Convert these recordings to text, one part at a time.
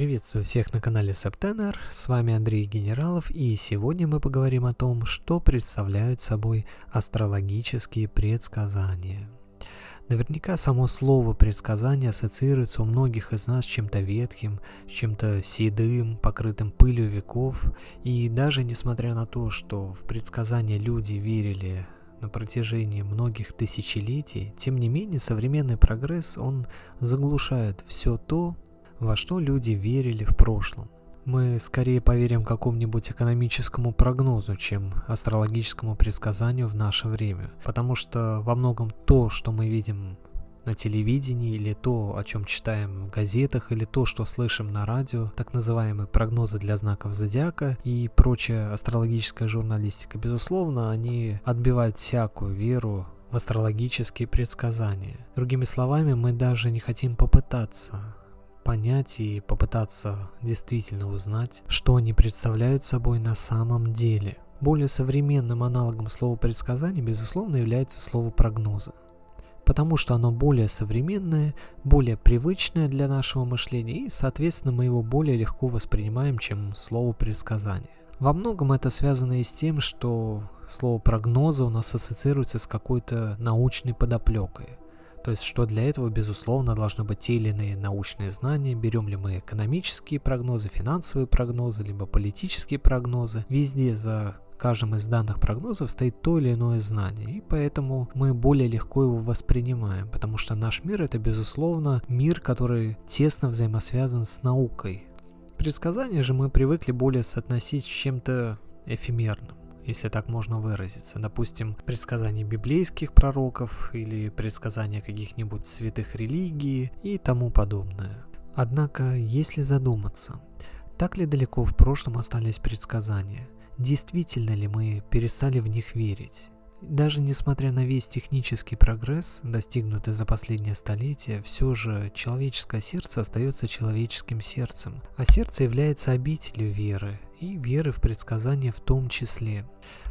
Приветствую всех на канале Септенер, с вами Андрей Генералов и сегодня мы поговорим о том, что представляют собой астрологические предсказания. Наверняка само слово предсказание ассоциируется у многих из нас с чем-то ветхим, с чем-то седым, покрытым пылью веков, и даже несмотря на то, что в предсказания люди верили на протяжении многих тысячелетий, тем не менее современный прогресс, он заглушает все то, во что люди верили в прошлом. Мы скорее поверим какому-нибудь экономическому прогнозу, чем астрологическому предсказанию в наше время. Потому что во многом то, что мы видим на телевидении, или то, о чем читаем в газетах, или то, что слышим на радио, так называемые прогнозы для знаков зодиака и прочая астрологическая журналистика, безусловно, они отбивают всякую веру в астрологические предсказания. Другими словами, мы даже не хотим попытаться понять и попытаться действительно узнать, что они представляют собой на самом деле. Более современным аналогом слова предсказания, безусловно, является слово прогноза потому что оно более современное, более привычное для нашего мышления и, соответственно, мы его более легко воспринимаем, чем слово предсказание. Во многом это связано и с тем, что слово прогноза у нас ассоциируется с какой-то научной подоплекой. То есть, что для этого, безусловно, должны быть те или иные научные знания. Берем ли мы экономические прогнозы, финансовые прогнозы, либо политические прогнозы. Везде за каждым из данных прогнозов стоит то или иное знание, и поэтому мы более легко его воспринимаем, потому что наш мир это, безусловно, мир, который тесно взаимосвязан с наукой. Предсказания же мы привыкли более соотносить с чем-то эфемерным если так можно выразиться. Допустим, предсказания библейских пророков или предсказания каких-нибудь святых религий и тому подобное. Однако, если задуматься, так ли далеко в прошлом остались предсказания? Действительно ли мы перестали в них верить? Даже несмотря на весь технический прогресс, достигнутый за последнее столетие, все же человеческое сердце остается человеческим сердцем, а сердце является обителью веры, и веры в предсказания в том числе.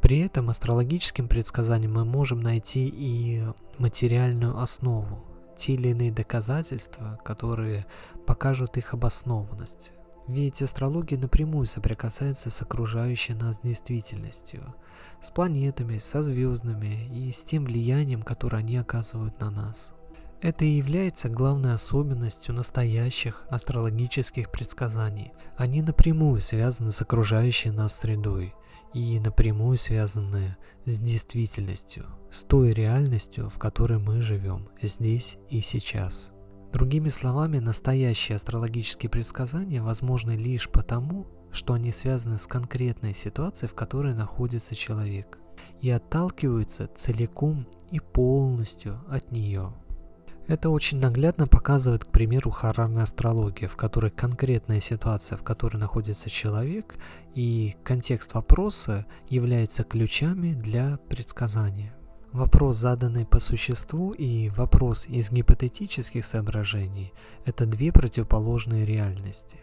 При этом астрологическим предсказаниям мы можем найти и материальную основу, те или иные доказательства, которые покажут их обоснованность. Ведь астрология напрямую соприкасается с окружающей нас действительностью, с планетами, со звездами и с тем влиянием, которое они оказывают на нас. Это и является главной особенностью настоящих астрологических предсказаний. Они напрямую связаны с окружающей нас средой и напрямую связаны с действительностью, с той реальностью, в которой мы живем здесь и сейчас. Другими словами, настоящие астрологические предсказания возможны лишь потому, что они связаны с конкретной ситуацией, в которой находится человек, и отталкиваются целиком и полностью от нее. Это очень наглядно показывает, к примеру, харарная астрология, в которой конкретная ситуация, в которой находится человек, и контекст вопроса являются ключами для предсказания. Вопрос, заданный по существу, и вопрос из гипотетических соображений – это две противоположные реальности.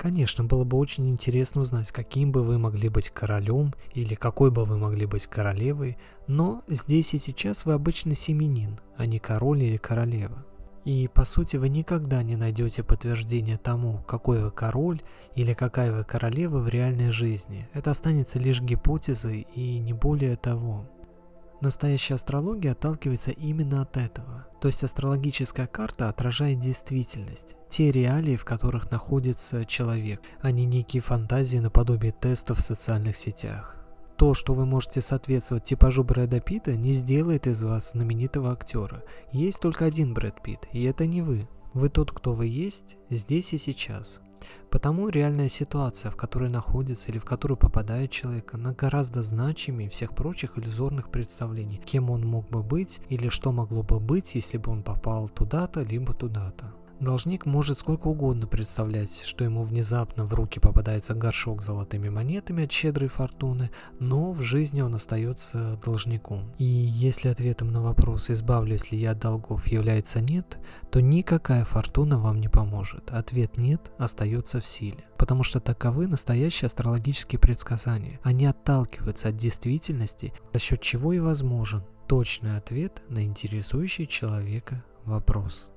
Конечно, было бы очень интересно узнать, каким бы вы могли быть королем или какой бы вы могли быть королевой, но здесь и сейчас вы обычно семенин, а не король или королева. И по сути вы никогда не найдете подтверждения тому, какой вы король или какая вы королева в реальной жизни. Это останется лишь гипотезой и не более того. Настоящая астрология отталкивается именно от этого. То есть астрологическая карта отражает действительность, те реалии, в которых находится человек, а не некие фантазии наподобие тестов в социальных сетях. То, что вы можете соответствовать типажу Брэда Питта, не сделает из вас знаменитого актера. Есть только один Брэд Питт, и это не вы. Вы тот, кто вы есть, здесь и сейчас. Потому реальная ситуация, в которой находится или в которую попадает человек, она гораздо значимее всех прочих иллюзорных представлений, кем он мог бы быть или что могло бы быть, если бы он попал туда-то, либо туда-то. Должник может сколько угодно представлять, что ему внезапно в руки попадается горшок с золотыми монетами от щедрой фортуны, но в жизни он остается должником. И если ответом на вопрос, избавлюсь ли я от долгов, является нет, то никакая фортуна вам не поможет. Ответ нет остается в силе. Потому что таковы настоящие астрологические предсказания. Они отталкиваются от действительности, за счет чего и возможен точный ответ на интересующий человека вопрос.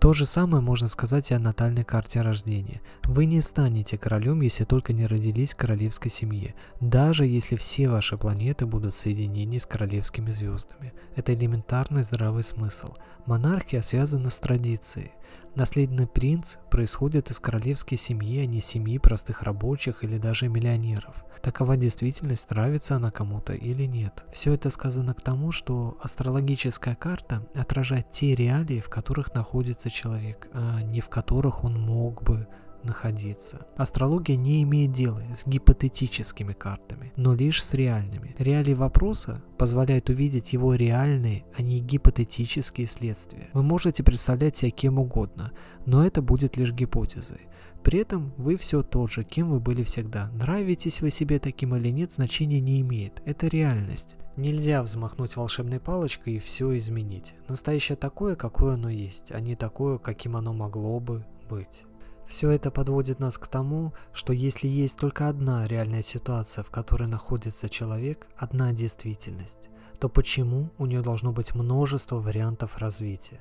То же самое можно сказать и о натальной карте рождения. Вы не станете королем, если только не родились в королевской семье, даже если все ваши планеты будут соединены с королевскими звездами. Это элементарный здравый смысл. Монархия связана с традицией. Наследный принц происходит из королевской семьи, а не семьи простых рабочих или даже миллионеров. Такова действительность, нравится она кому-то или нет. Все это сказано к тому, что астрологическая карта отражает те реалии, в которых находится человек, а не в которых он мог бы находиться. Астрология не имеет дела с гипотетическими картами, но лишь с реальными. Реалии вопроса позволяют увидеть его реальные, а не гипотетические следствия. Вы можете представлять себя кем угодно, но это будет лишь гипотезой. При этом вы все тот же, кем вы были всегда. Нравитесь вы себе таким или нет, значения не имеет. Это реальность. Нельзя взмахнуть волшебной палочкой и все изменить. Настоящее такое, какое оно есть, а не такое, каким оно могло бы быть. Все это подводит нас к тому, что если есть только одна реальная ситуация, в которой находится человек, одна действительность, то почему у нее должно быть множество вариантов развития?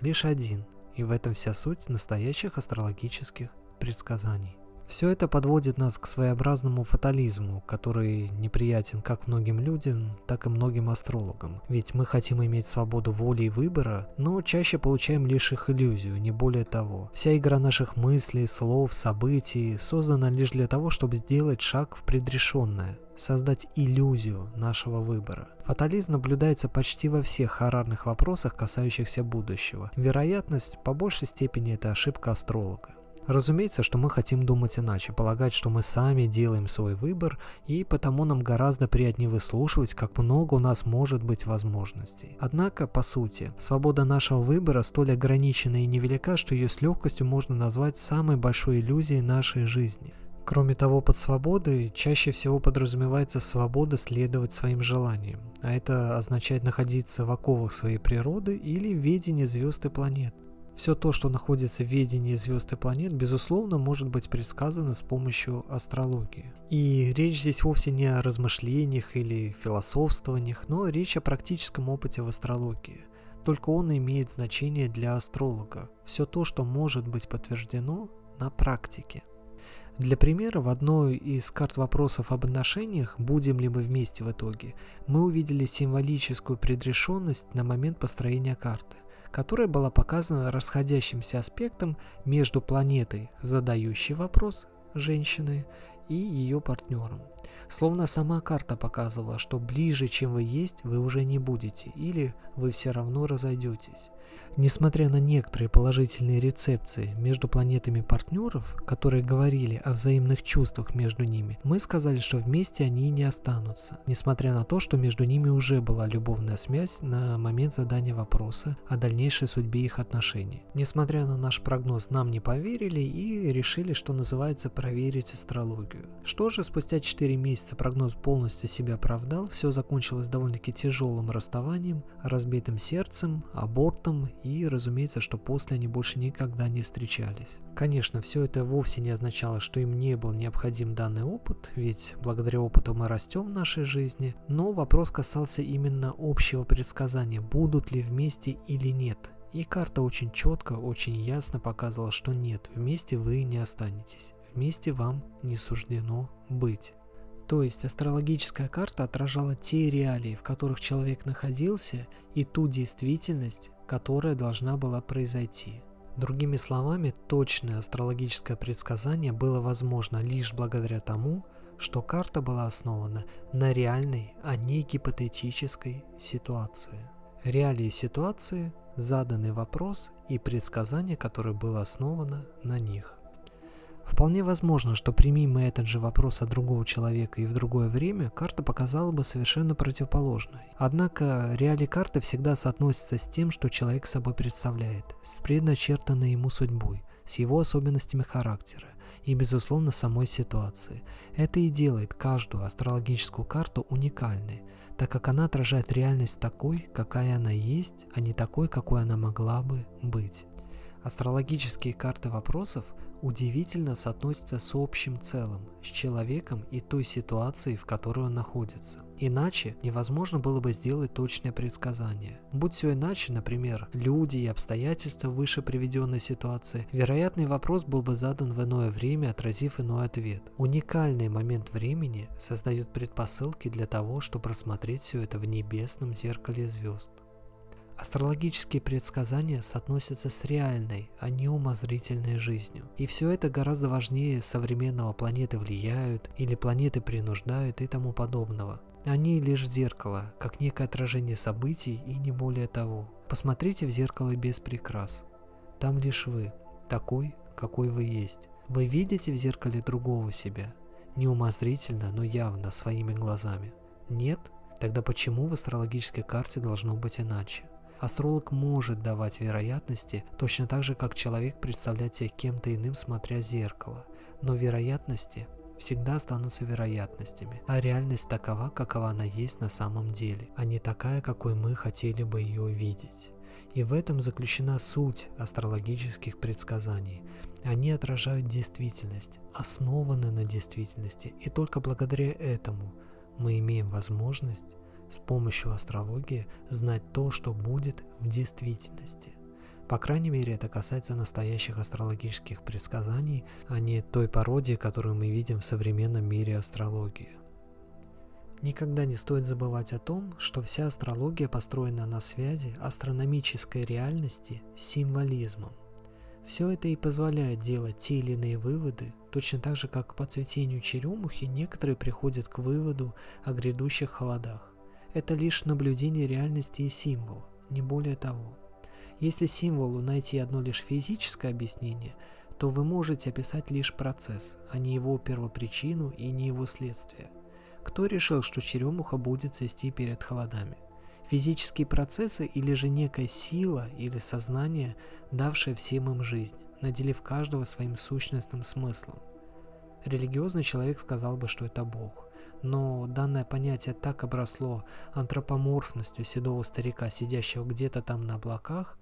Лишь один, и в этом вся суть настоящих астрологических предсказаний. Все это подводит нас к своеобразному фатализму, который неприятен как многим людям, так и многим астрологам. Ведь мы хотим иметь свободу воли и выбора, но чаще получаем лишь их иллюзию, не более того. Вся игра наших мыслей, слов, событий создана лишь для того, чтобы сделать шаг в предрешенное, создать иллюзию нашего выбора. Фатализм наблюдается почти во всех харарных вопросах, касающихся будущего. Вероятность по большей степени это ошибка астролога. Разумеется, что мы хотим думать иначе, полагать, что мы сами делаем свой выбор, и потому нам гораздо приятнее выслушивать, как много у нас может быть возможностей. Однако, по сути, свобода нашего выбора столь ограничена и невелика, что ее с легкостью можно назвать самой большой иллюзией нашей жизни. Кроме того, под свободой чаще всего подразумевается свобода следовать своим желаниям, а это означает находиться в оковах своей природы или в ведении звезд и планет. Все то, что находится в ведении звезд и планет, безусловно, может быть предсказано с помощью астрологии. И речь здесь вовсе не о размышлениях или философствованиях, но речь о практическом опыте в астрологии. Только он имеет значение для астролога. Все то, что может быть подтверждено на практике. Для примера, в одной из карт вопросов об отношениях, будем ли мы вместе в итоге, мы увидели символическую предрешенность на момент построения карты – которая была показана расходящимся аспектом между планетой, задающей вопрос женщины, и ее партнером. Словно сама карта показывала, что ближе, чем вы есть, вы уже не будете, или вы все равно разойдетесь. Несмотря на некоторые положительные рецепции между планетами партнеров, которые говорили о взаимных чувствах между ними, мы сказали, что вместе они не останутся, несмотря на то, что между ними уже была любовная связь на момент задания вопроса о дальнейшей судьбе их отношений. Несмотря на наш прогноз, нам не поверили и решили, что называется проверить астрологию. Что же, спустя 4 месяца прогноз полностью себя оправдал, все закончилось довольно-таки тяжелым расставанием, разбитым сердцем, абортом и, разумеется, что после они больше никогда не встречались. Конечно, все это вовсе не означало, что им не был необходим данный опыт, ведь благодаря опыту мы растем в нашей жизни, но вопрос касался именно общего предсказания, будут ли вместе или нет. И карта очень четко, очень ясно показывала, что нет, вместе вы не останетесь, вместе вам не суждено быть. То есть астрологическая карта отражала те реалии, в которых человек находился, и ту действительность, которая должна была произойти. Другими словами, точное астрологическое предсказание было возможно лишь благодаря тому, что карта была основана на реальной, а не гипотетической ситуации. Реалии ситуации, заданный вопрос и предсказание, которое было основано на них. Вполне возможно, что прими мы этот же вопрос от другого человека и в другое время, карта показала бы совершенно противоположное. Однако реалии карты всегда соотносятся с тем, что человек собой представляет, с предначертанной ему судьбой, с его особенностями характера и, безусловно, самой ситуации. Это и делает каждую астрологическую карту уникальной, так как она отражает реальность такой, какая она есть, а не такой, какой она могла бы быть. Астрологические карты вопросов удивительно соотносятся с общим целым, с человеком и той ситуацией, в которой он находится. Иначе невозможно было бы сделать точное предсказание. Будь все иначе, например, люди и обстоятельства выше приведенной ситуации, вероятный вопрос был бы задан в иное время, отразив иной ответ. Уникальный момент времени создает предпосылки для того, чтобы рассмотреть все это в небесном зеркале звезд. Астрологические предсказания соотносятся с реальной, а не умозрительной жизнью. И все это гораздо важнее современного планеты влияют или планеты принуждают и тому подобного. Они лишь зеркало, как некое отражение событий и не более того. Посмотрите в зеркало без прикрас. Там лишь вы, такой, какой вы есть. Вы видите в зеркале другого себя. Не умозрительно, но явно, своими глазами. Нет? Тогда почему в астрологической карте должно быть иначе? Астролог может давать вероятности, точно так же, как человек представляет себя кем-то иным, смотря в зеркало. Но вероятности всегда останутся вероятностями, а реальность такова, какова она есть на самом деле, а не такая, какой мы хотели бы ее видеть. И в этом заключена суть астрологических предсказаний. Они отражают действительность, основаны на действительности, и только благодаря этому мы имеем возможность с помощью астрологии знать то, что будет в действительности. По крайней мере, это касается настоящих астрологических предсказаний, а не той пародии, которую мы видим в современном мире астрологии. Никогда не стоит забывать о том, что вся астрология построена на связи астрономической реальности с символизмом. Все это и позволяет делать те или иные выводы, точно так же, как по цветению черемухи некоторые приходят к выводу о грядущих холодах. Это лишь наблюдение реальности и символ, не более того. Если символу найти одно лишь физическое объяснение, то вы можете описать лишь процесс, а не его первопричину и не его следствие. Кто решил, что черемуха будет цвести перед холодами? Физические процессы или же некая сила или сознание, давшее всем им жизнь, наделив каждого своим сущностным смыслом. Религиозный человек сказал бы, что это Бог – но данное понятие так обросло антропоморфностью седого старика, сидящего где-то там на облаках,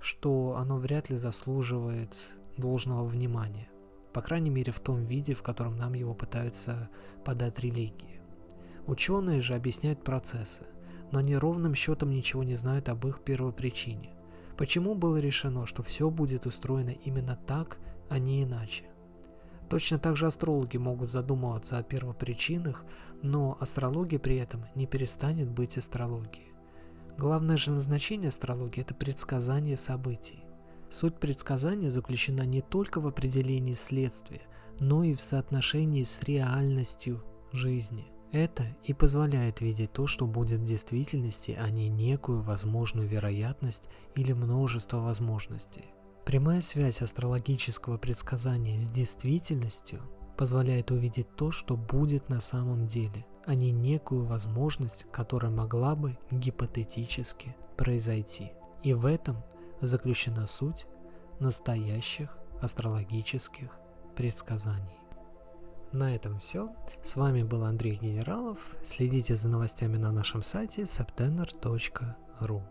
что оно вряд ли заслуживает должного внимания. По крайней мере в том виде, в котором нам его пытаются подать религии. Ученые же объясняют процессы, но они ровным счетом ничего не знают об их первопричине. Почему было решено, что все будет устроено именно так, а не иначе? Точно так же астрологи могут задумываться о первопричинах, но астрология при этом не перестанет быть астрологией. Главное же назначение астрологии – это предсказание событий. Суть предсказания заключена не только в определении следствия, но и в соотношении с реальностью жизни. Это и позволяет видеть то, что будет в действительности, а не некую возможную вероятность или множество возможностей. Прямая связь астрологического предсказания с действительностью позволяет увидеть то, что будет на самом деле, а не некую возможность, которая могла бы гипотетически произойти. И в этом заключена суть настоящих астрологических предсказаний. На этом все. С вами был Андрей Генералов. Следите за новостями на нашем сайте septener.ru.